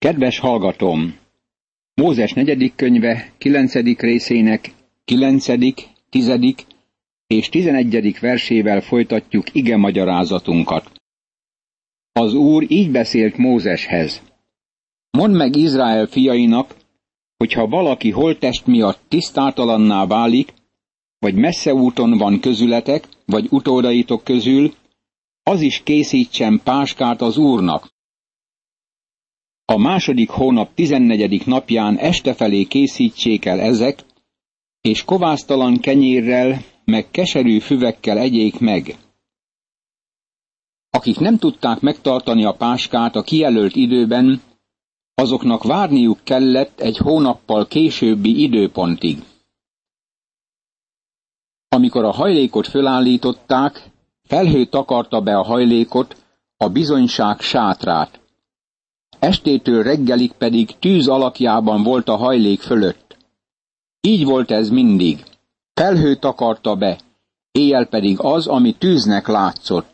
Kedves hallgatom! Mózes negyedik könyve, kilencedik részének, kilencedik, tizedik és tizenegyedik versével folytatjuk ige magyarázatunkat. Az Úr így beszélt Mózeshez. Mondd meg Izrael fiainak, hogyha valaki holtest miatt tisztátalanná válik, vagy messze úton van közületek, vagy utódaitok közül, az is készítsen páskát az Úrnak, a második hónap tizennegyedik napján este felé készítsék el ezek, és kovásztalan kenyérrel, meg keserű füvekkel egyék meg. Akik nem tudták megtartani a páskát a kijelölt időben, azoknak várniuk kellett egy hónappal későbbi időpontig. Amikor a hajlékot fölállították, felhő takarta be a hajlékot, a bizonyság sátrát estétől reggelig pedig tűz alakjában volt a hajlék fölött. Így volt ez mindig. Felhő takarta be, éjjel pedig az, ami tűznek látszott.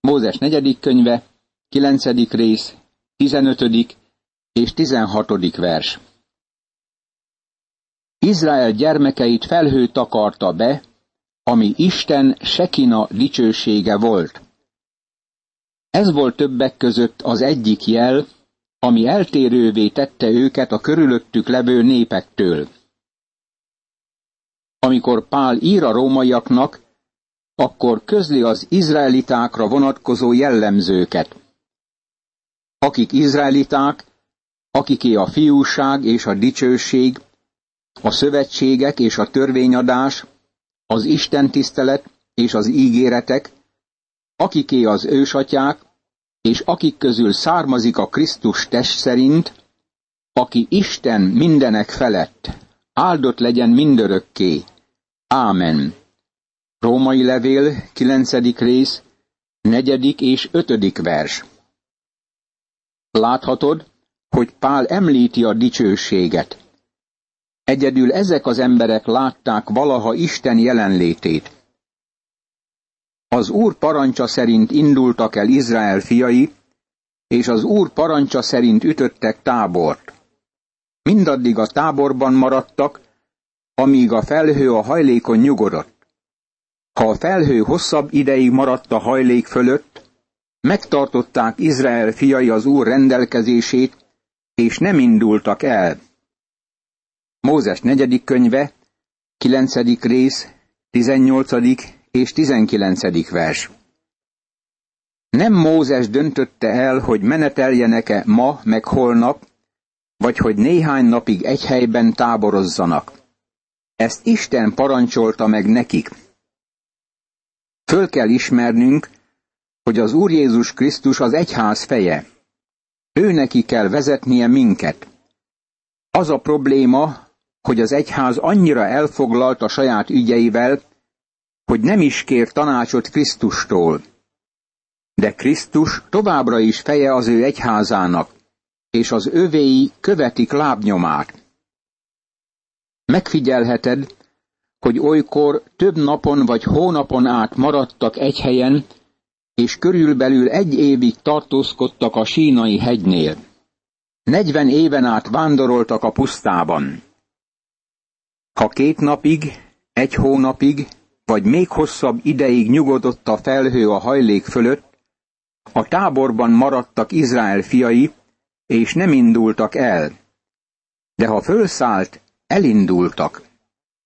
Mózes negyedik könyve, kilencedik rész, tizenötödik és tizenhatodik vers. Izrael gyermekeit felhő takarta be, ami Isten Sekina dicsősége volt. Ez volt többek között az egyik jel, ami eltérővé tette őket a körülöttük levő népektől. Amikor Pál ír a rómaiaknak, akkor közli az izraelitákra vonatkozó jellemzőket. Akik izraeliták, akiké a fiúság és a dicsőség, a szövetségek és a törvényadás, az Isten tisztelet és az ígéretek, akiké az ősatyák, és akik közül származik a Krisztus test szerint, aki Isten mindenek felett, áldott legyen mindörökké. Ámen. Római levél, 9. rész, 4. és 5. vers. Láthatod, hogy Pál említi a dicsőséget. Egyedül ezek az emberek látták valaha Isten jelenlétét. Az Úr parancsa szerint indultak el Izrael fiai, és az Úr parancsa szerint ütöttek tábort. Mindaddig a táborban maradtak, amíg a felhő a hajlékon nyugodott. Ha a felhő hosszabb ideig maradt a hajlék fölött, megtartották Izrael fiai az Úr rendelkezését, és nem indultak el. Mózes negyedik könyve, kilencedik rész, tizennyolcadik és 19. vers. Nem Mózes döntötte el, hogy meneteljenek-e ma meg holnap, vagy hogy néhány napig egy helyben táborozzanak. Ezt Isten parancsolta meg nekik. Föl kell ismernünk, hogy az Úr Jézus Krisztus az egyház feje. Ő neki kell vezetnie minket. Az a probléma, hogy az egyház annyira elfoglalt a saját ügyeivel, hogy nem is kér tanácsot Krisztustól. De Krisztus továbbra is feje az ő egyházának, és az övéi követik lábnyomát. Megfigyelheted, hogy olykor több napon vagy hónapon át maradtak egy helyen, és körülbelül egy évig tartózkodtak a sínai hegynél. Negyven éven át vándoroltak a pusztában. Ha két napig, egy hónapig, vagy még hosszabb ideig nyugodott a felhő a hajlék fölött, a táborban maradtak Izrael fiai, és nem indultak el. De ha fölszállt, elindultak.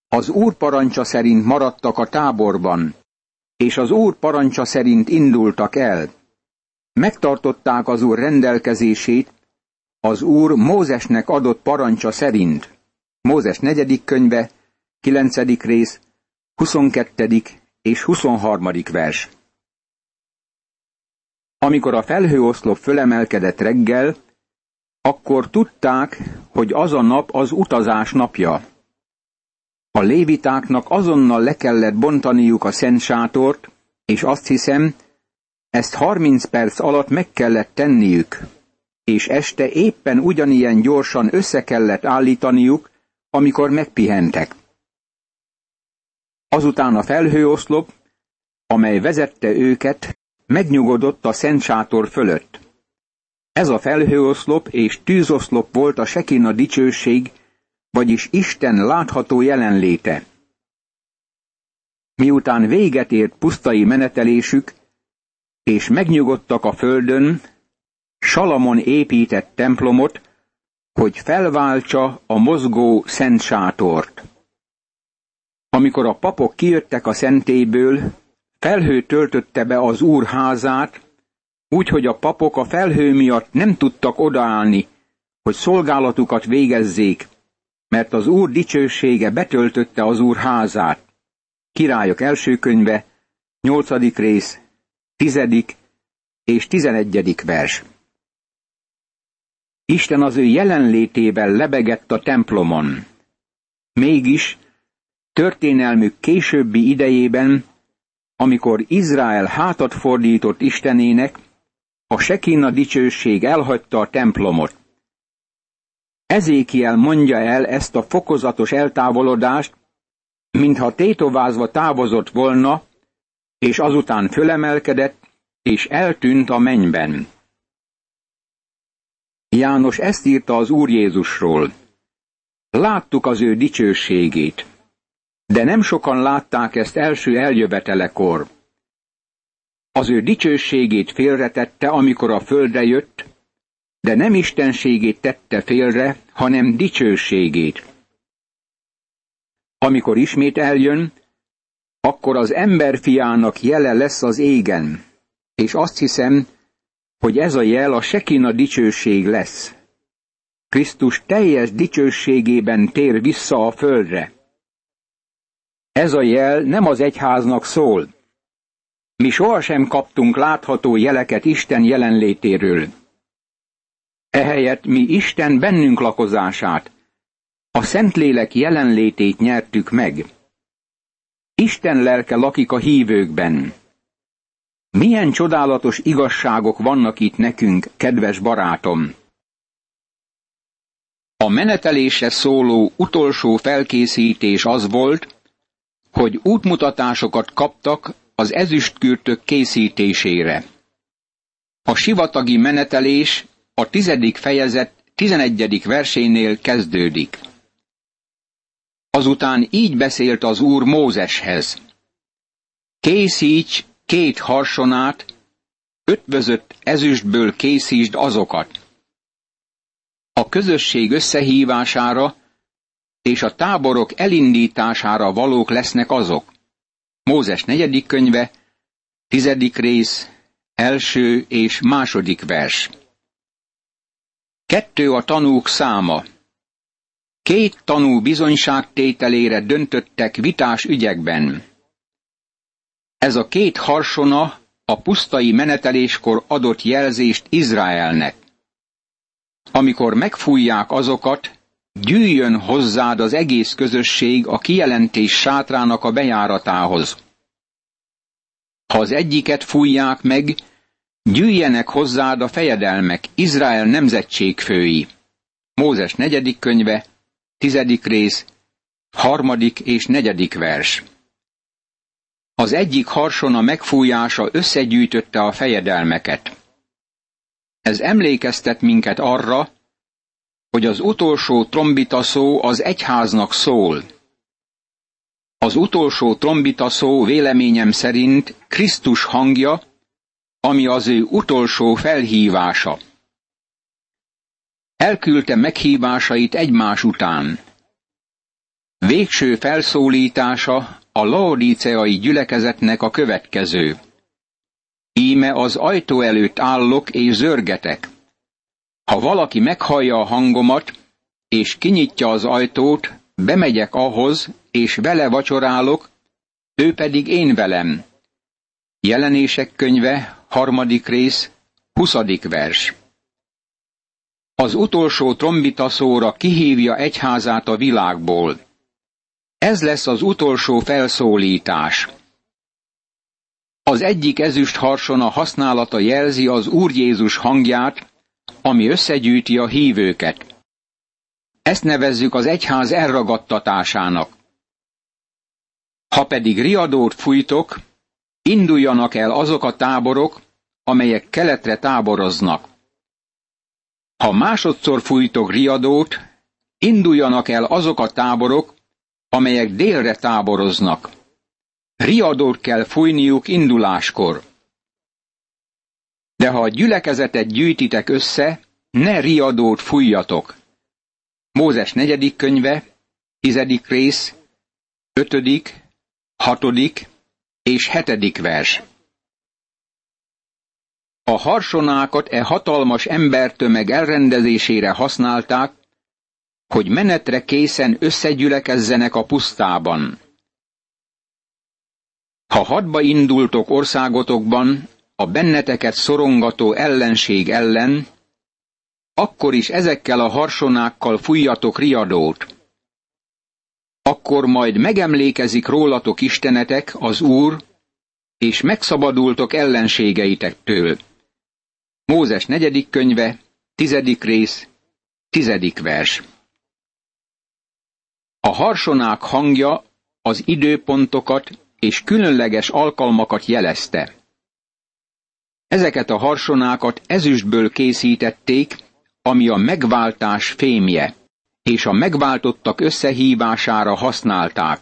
Az úr parancsa szerint maradtak a táborban, és az úr parancsa szerint indultak el. Megtartották az úr rendelkezését, az úr Mózesnek adott parancsa szerint. Mózes negyedik könyve, kilencedik rész, 22. és 23. vers. Amikor a felhőoszlop fölemelkedett reggel, akkor tudták, hogy az a nap az utazás napja. A lévitáknak azonnal le kellett bontaniuk a szent sátort, és azt hiszem, ezt 30 perc alatt meg kellett tenniük, és este éppen ugyanilyen gyorsan össze kellett állítaniuk, amikor megpihentek. Azután a felhőoszlop, amely vezette őket, megnyugodott a szent sátor fölött. Ez a felhőoszlop és tűzoszlop volt a Sekina dicsőség, vagyis Isten látható jelenléte. Miután véget ért pusztai menetelésük, és megnyugodtak a földön, Salamon épített templomot, hogy felváltsa a mozgó szent sátort. Amikor a papok kijöttek a szentéből, felhő töltötte be az úr házát, úgyhogy a papok a felhő miatt nem tudtak odaállni, hogy szolgálatukat végezzék, mert az úr dicsősége betöltötte az úr házát. Királyok első könyve, nyolcadik rész, tizedik és tizenegyedik vers. Isten az ő jelenlétével lebegett a templomon. Mégis történelmük későbbi idejében, amikor Izrael hátat fordított Istenének, a Sekina dicsőség elhagyta a templomot. Ezékiel mondja el ezt a fokozatos eltávolodást, mintha tétovázva távozott volna, és azután fölemelkedett, és eltűnt a mennyben. János ezt írta az Úr Jézusról. Láttuk az ő dicsőségét, de nem sokan látták ezt első eljövetelekor. Az ő dicsőségét félretette, amikor a földre jött, de nem istenségét tette félre, hanem dicsőségét. Amikor ismét eljön, akkor az emberfiának jele lesz az égen, és azt hiszem, hogy ez a jel a Sekina dicsőség lesz. Krisztus teljes dicsőségében tér vissza a földre. Ez a jel nem az egyháznak szól. Mi sohasem kaptunk látható jeleket Isten jelenlétéről. Ehelyett mi Isten bennünk lakozását, a Szentlélek jelenlétét nyertük meg. Isten lelke lakik a hívőkben. Milyen csodálatos igazságok vannak itt nekünk, kedves barátom! A menetelésre szóló utolsó felkészítés az volt, hogy útmutatásokat kaptak az ezüstkürtök készítésére. A sivatagi menetelés a tizedik fejezet tizenegyedik versénél kezdődik. Azután így beszélt az Úr Mózeshez. Készíts két harsonát, ötvözött ezüstből készítsd azokat. A közösség összehívására és a táborok elindítására valók lesznek azok. Mózes negyedik könyve, tizedik rész, első és második vers. Kettő a tanúk száma. Két tanú bizonyságtételére döntöttek vitás ügyekben. Ez a két harsona a pusztai meneteléskor adott jelzést Izraelnek. Amikor megfújják azokat, gyűjjön hozzád az egész közösség a kijelentés sátrának a bejáratához. Ha az egyiket fújják meg, gyűjjenek hozzád a fejedelmek, Izrael nemzetségfői. Mózes negyedik könyve, tizedik rész, harmadik és negyedik vers. Az egyik harsona megfújása összegyűjtötte a fejedelmeket. Ez emlékeztet minket arra, hogy az utolsó trombita szó az egyháznak szól. Az utolsó trombita szó véleményem szerint Krisztus hangja, ami az ő utolsó felhívása. Elküldte meghívásait egymás után. Végső felszólítása a laodíceai gyülekezetnek a következő. Íme az ajtó előtt állok és zörgetek. Ha valaki meghallja a hangomat, és kinyitja az ajtót, bemegyek ahhoz, és vele vacsorálok, ő pedig én velem. Jelenések könyve, harmadik rész, huszadik vers. Az utolsó trombita szóra kihívja egyházát a világból. Ez lesz az utolsó felszólítás. Az egyik ezüst harsona használata jelzi az Úr Jézus hangját, ami összegyűjti a hívőket. Ezt nevezzük az egyház elragadtatásának. Ha pedig riadót fújtok, induljanak el azok a táborok, amelyek keletre táboroznak. Ha másodszor fújtok riadót, induljanak el azok a táborok, amelyek délre táboroznak. Riadót kell fújniuk induláskor. De ha a gyülekezetet gyűjtitek össze, ne riadót fújjatok. Mózes negyedik könyve, tizedik rész, ötödik, hatodik és hetedik vers. A harsonákat e hatalmas embertömeg elrendezésére használták, hogy menetre készen összegyülekezzenek a pusztában. Ha hadba indultok országotokban a benneteket szorongató ellenség ellen, akkor is ezekkel a harsonákkal fújjatok riadót. Akkor majd megemlékezik rólatok istenetek, az Úr, és megszabadultok ellenségeitektől. Mózes negyedik könyve, tizedik rész, tizedik vers. A harsonák hangja az időpontokat és különleges alkalmakat jelezte. Ezeket a harsonákat ezüstből készítették, ami a megváltás fémje, és a megváltottak összehívására használták.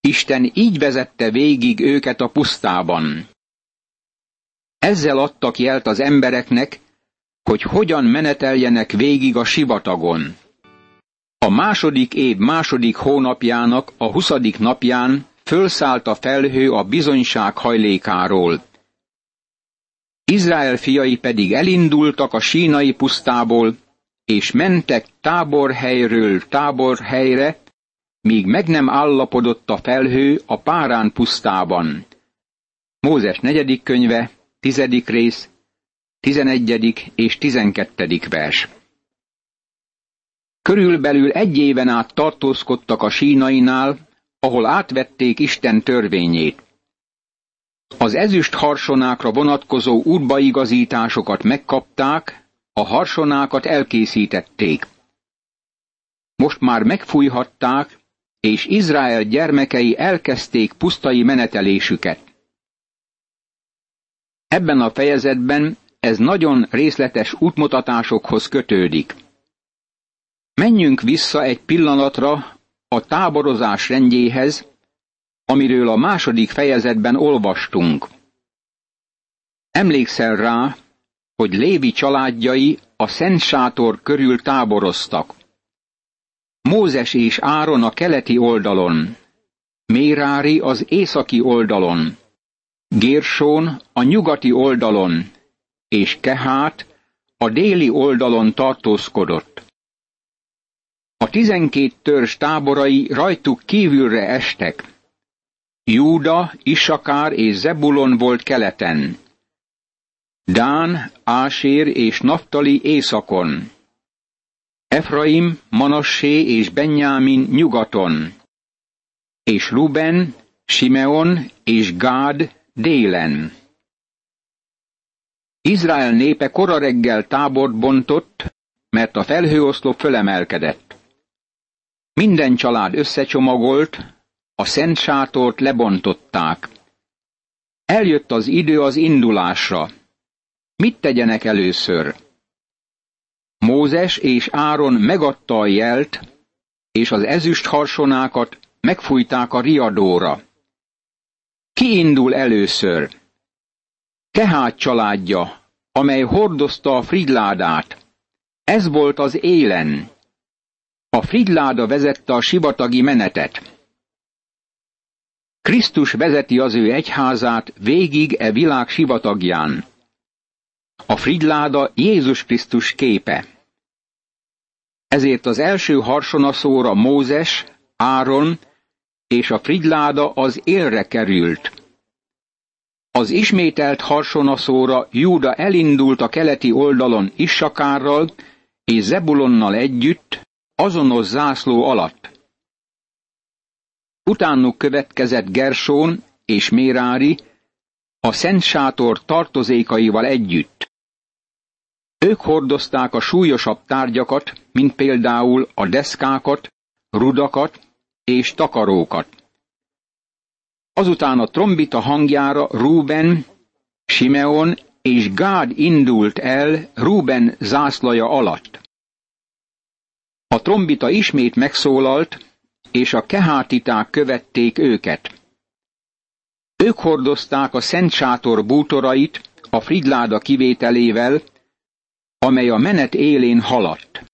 Isten így vezette végig őket a pusztában. Ezzel adtak jelt az embereknek, hogy hogyan meneteljenek végig a sivatagon. A második év második hónapjának a huszadik napján fölszállt a felhő a bizonyság hajlékáról. Izrael fiai pedig elindultak a sínai pusztából, és mentek táborhelyről táborhelyre, míg meg nem állapodott a felhő a párán pusztában. Mózes negyedik könyve, tizedik rész, tizenegyedik és tizenkettedik vers. Körülbelül egy éven át tartózkodtak a sínainál, ahol átvették Isten törvényét. Az ezüst harsonákra vonatkozó útbaigazításokat megkapták, a harsonákat elkészítették. Most már megfújhatták, és Izrael gyermekei elkezdték pusztai menetelésüket. Ebben a fejezetben ez nagyon részletes útmutatásokhoz kötődik. Menjünk vissza egy pillanatra a táborozás rendjéhez, amiről a második fejezetben olvastunk. Emlékszel rá, hogy Lévi családjai a Szent Sátor körül táboroztak. Mózes és Áron a keleti oldalon, Mérári az északi oldalon, Gérsón a nyugati oldalon, és Kehát a déli oldalon tartózkodott. A tizenkét törzs táborai rajtuk kívülre estek. Júda, Isakár és Zebulon volt keleten. Dán, Ásér és Naftali északon. Efraim, Manassé és Benjámin nyugaton. És Ruben, Simeon és Gád délen. Izrael népe kora reggel tábort bontott, mert a felhőoszlop fölemelkedett. Minden család összecsomagolt, a szent sátort lebontották. Eljött az idő az indulásra. Mit tegyenek először? Mózes és Áron megadta a jelt, és az ezüst harsonákat megfújták a riadóra. Ki indul először? Kehát családja, amely hordozta a frigyládát. Ez volt az élen. A frigyláda vezette a sivatagi menetet. Krisztus vezeti az ő egyházát végig e világ sivatagján. A frigyláda Jézus Krisztus képe. Ezért az első harsonaszóra Mózes, Áron és a frigyláda az élre került. Az ismételt harsonaszóra Júda elindult a keleti oldalon Issakárral és Zebulonnal együtt, azonos zászló alatt. Utánuk következett Gersón és Mérári, a Szent Sátor tartozékaival együtt. Ők hordozták a súlyosabb tárgyakat, mint például a deszkákat, rudakat és takarókat. Azután a trombita hangjára Rúben, Simeon és Gád indult el Ruben zászlaja alatt. A trombita ismét megszólalt, és a kehátiták követték őket. Ők hordozták a Szent Sátor bútorait a Fridláda kivételével, amely a menet élén haladt.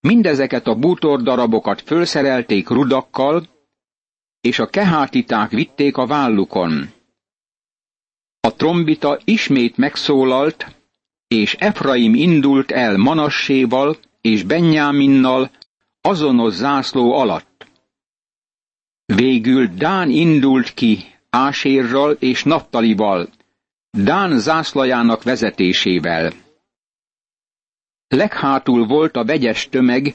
Mindezeket a bútordarabokat fölszerelték rudakkal, és a kehátiták vitték a vállukon. A trombita ismét megszólalt, és Efraim indult el Manasséval és Benyáminnal azonos zászló alatt. Végül Dán indult ki Ásérral és Naftalival, Dán zászlajának vezetésével. Leghátul volt a vegyes tömeg,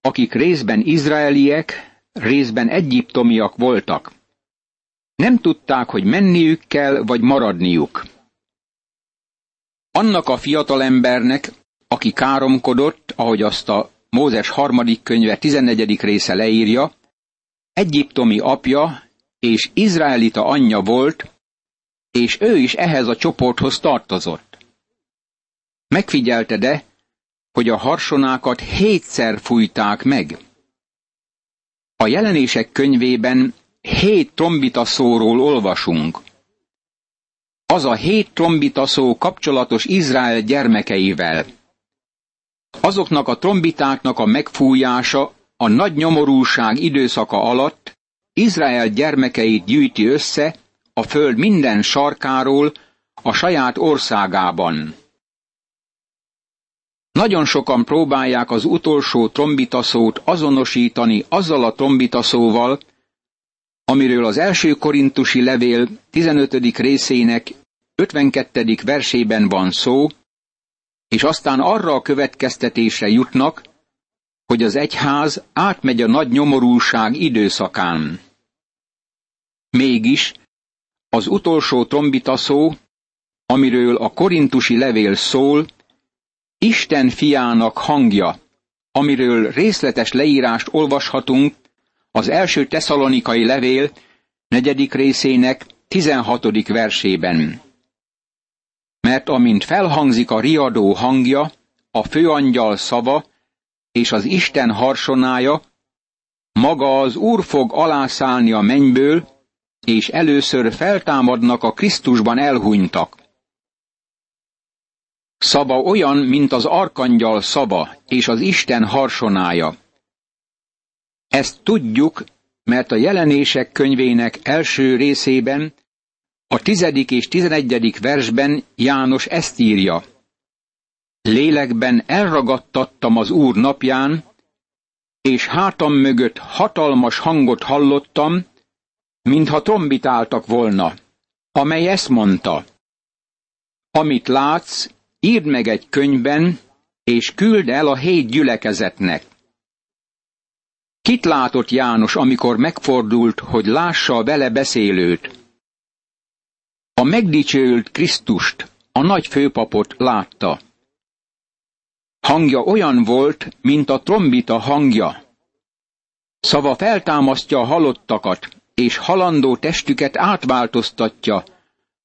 akik részben izraeliek, részben egyiptomiak voltak. Nem tudták, hogy menniük kell, vagy maradniuk. Annak a fiatalembernek, aki káromkodott, ahogy azt a Mózes harmadik könyve 14. része leírja, egyiptomi apja és izraelita anyja volt, és ő is ehhez a csoporthoz tartozott. Megfigyelte de, hogy a harsonákat hétszer fújták meg. A jelenések könyvében hét trombita szóról olvasunk. Az a hét trombita szó kapcsolatos Izrael gyermekeivel. Azoknak a trombitáknak a megfújása a nagy nyomorúság időszaka alatt Izrael gyermekeit gyűjti össze a föld minden sarkáról a saját országában. Nagyon sokan próbálják az utolsó trombitaszót azonosítani azzal a trombitaszóval, amiről az első korintusi levél 15. részének 52. versében van szó, és aztán arra a következtetésre jutnak, hogy az egyház átmegy a nagy nyomorúság időszakán. Mégis az utolsó trombitaszó, amiről a korintusi levél szól, Isten fiának hangja, amiről részletes leírást olvashatunk az első teszalonikai levél negyedik részének tizenhatodik versében. Mert amint felhangzik a riadó hangja, a főangyal szava és az Isten harsonája, maga az Úr fog alászállni a mennyből, és először feltámadnak a Krisztusban elhunytak. Szaba olyan, mint az arkangyal szaba és az Isten harsonája. Ezt tudjuk, mert a jelenések könyvének első részében, a tizedik és tizenegyedik versben János ezt írja. Lélekben elragadtattam az Úr napján, és hátam mögött hatalmas hangot hallottam, mintha trombitáltak volna, amely ezt mondta. Amit látsz, írd meg egy könyvben, és küld el a hét gyülekezetnek. Kit látott János, amikor megfordult, hogy lássa a vele beszélőt? A megdicsőült Krisztust, a nagy főpapot látta. Hangja olyan volt, mint a trombita hangja. Szava feltámasztja a halottakat, és halandó testüket átváltoztatja,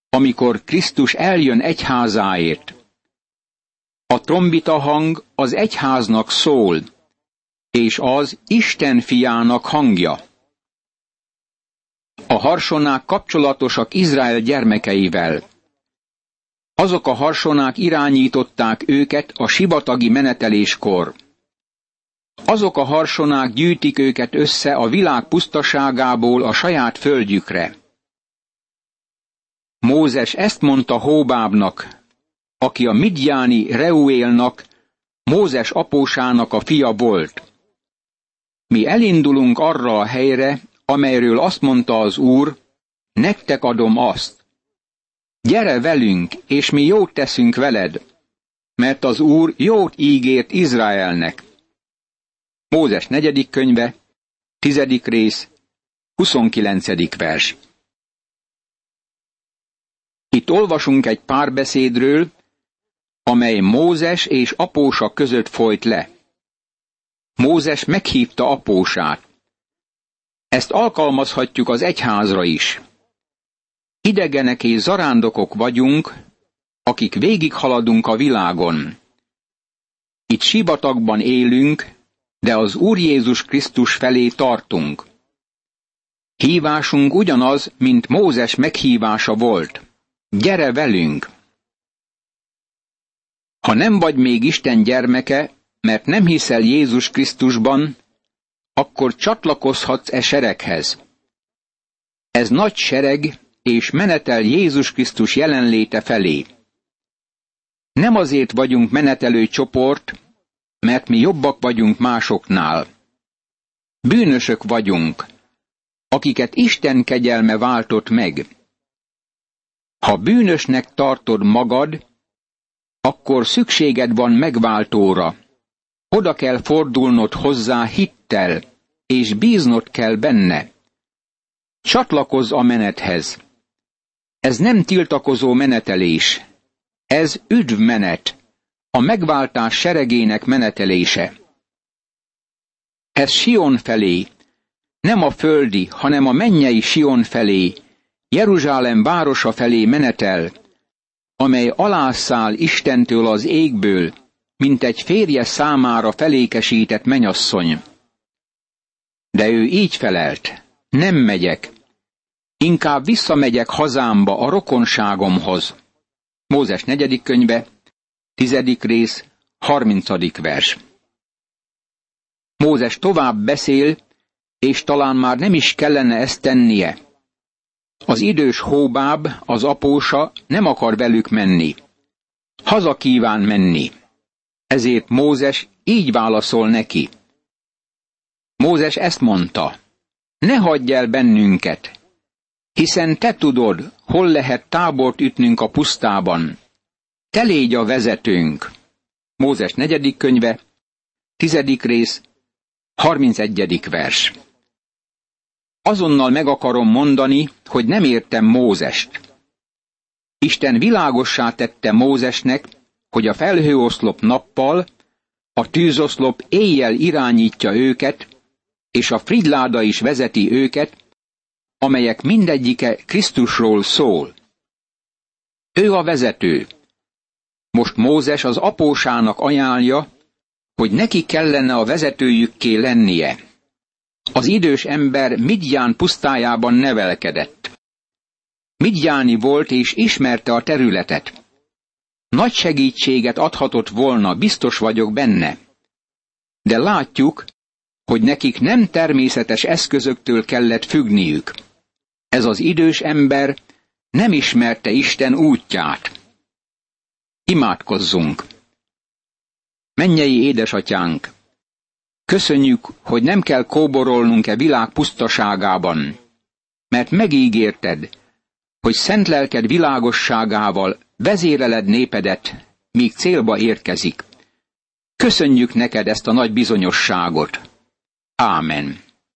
amikor Krisztus eljön egyházáért. A trombita hang az egyháznak szól, és az Isten fiának hangja. A harsonák kapcsolatosak Izrael gyermekeivel. Azok a harsonák irányították őket a sibatagi meneteléskor. Azok a harsonák gyűjtik őket össze a világ pusztaságából a saját földjükre. Mózes ezt mondta Hóbábnak, aki a Midjáni Reuélnak, Mózes apósának a fia volt. Mi elindulunk arra a helyre, amelyről azt mondta az Úr, nektek adom azt. Gyere velünk, és mi jót teszünk veled, mert az Úr jót ígért Izraelnek. Mózes negyedik könyve, tizedik rész, 29. vers. Itt olvasunk egy párbeszédről, amely Mózes és apósa között folyt le. Mózes meghívta apósát. Ezt alkalmazhatjuk az egyházra is. Idegenek és zarándokok vagyunk, akik végighaladunk a világon. Itt sivatagban élünk, de az Úr Jézus Krisztus felé tartunk. Hívásunk ugyanaz, mint Mózes meghívása volt. Gyere velünk! Ha nem vagy még Isten gyermeke, mert nem hiszel Jézus Krisztusban, akkor csatlakozhatsz e sereghez. Ez nagy sereg, és menetel Jézus Krisztus jelenléte felé. Nem azért vagyunk menetelő csoport, mert mi jobbak vagyunk másoknál. Bűnösök vagyunk, akiket Isten kegyelme váltott meg. Ha bűnösnek tartod magad, akkor szükséged van megváltóra. Oda kell fordulnod hozzá hittel, és bíznod kell benne. Csatlakozz a menethez. Ez nem tiltakozó menetelés. Ez üdvmenet, a megváltás seregének menetelése. Ez Sion felé, nem a földi, hanem a mennyei Sion felé, Jeruzsálem városa felé menetel, amely alászál Istentől az égből, mint egy férje számára felékesített menyasszony. De ő így felelt, nem megyek, inkább visszamegyek hazámba a rokonságomhoz. Mózes negyedik könyve, tizedik rész, harmincadik vers. Mózes tovább beszél, és talán már nem is kellene ezt tennie. Az idős hóbáb, az apósa nem akar velük menni. Haza kíván menni. Ezért Mózes így válaszol neki. Mózes ezt mondta. Ne hagyj el bennünket, hiszen te tudod, hol lehet tábort ütnünk a pusztában. Te légy a vezetőnk. Mózes negyedik könyve, tizedik rész, 31. vers. Azonnal meg akarom mondani, hogy nem értem Mózest. Isten világossá tette Mózesnek, hogy a felhőoszlop nappal, a tűzoszlop éjjel irányítja őket, és a fridláda is vezeti őket, amelyek mindegyike Krisztusról szól. Ő a vezető. Most Mózes az apósának ajánlja, hogy neki kellene a vezetőjükké lennie. Az idős ember Midján pusztájában nevelkedett. Midjáni volt és ismerte a területet. Nagy segítséget adhatott volna, biztos vagyok benne. De látjuk, hogy nekik nem természetes eszközöktől kellett függniük. Ez az idős ember nem ismerte Isten útját. Imádkozzunk! Mennyei édesatyánk! Köszönjük, hogy nem kell kóborolnunk e világ pusztaságában, mert megígérted, hogy szent lelked világosságával vezéreled népedet, míg célba érkezik. Köszönjük neked ezt a nagy bizonyosságot. Ámen.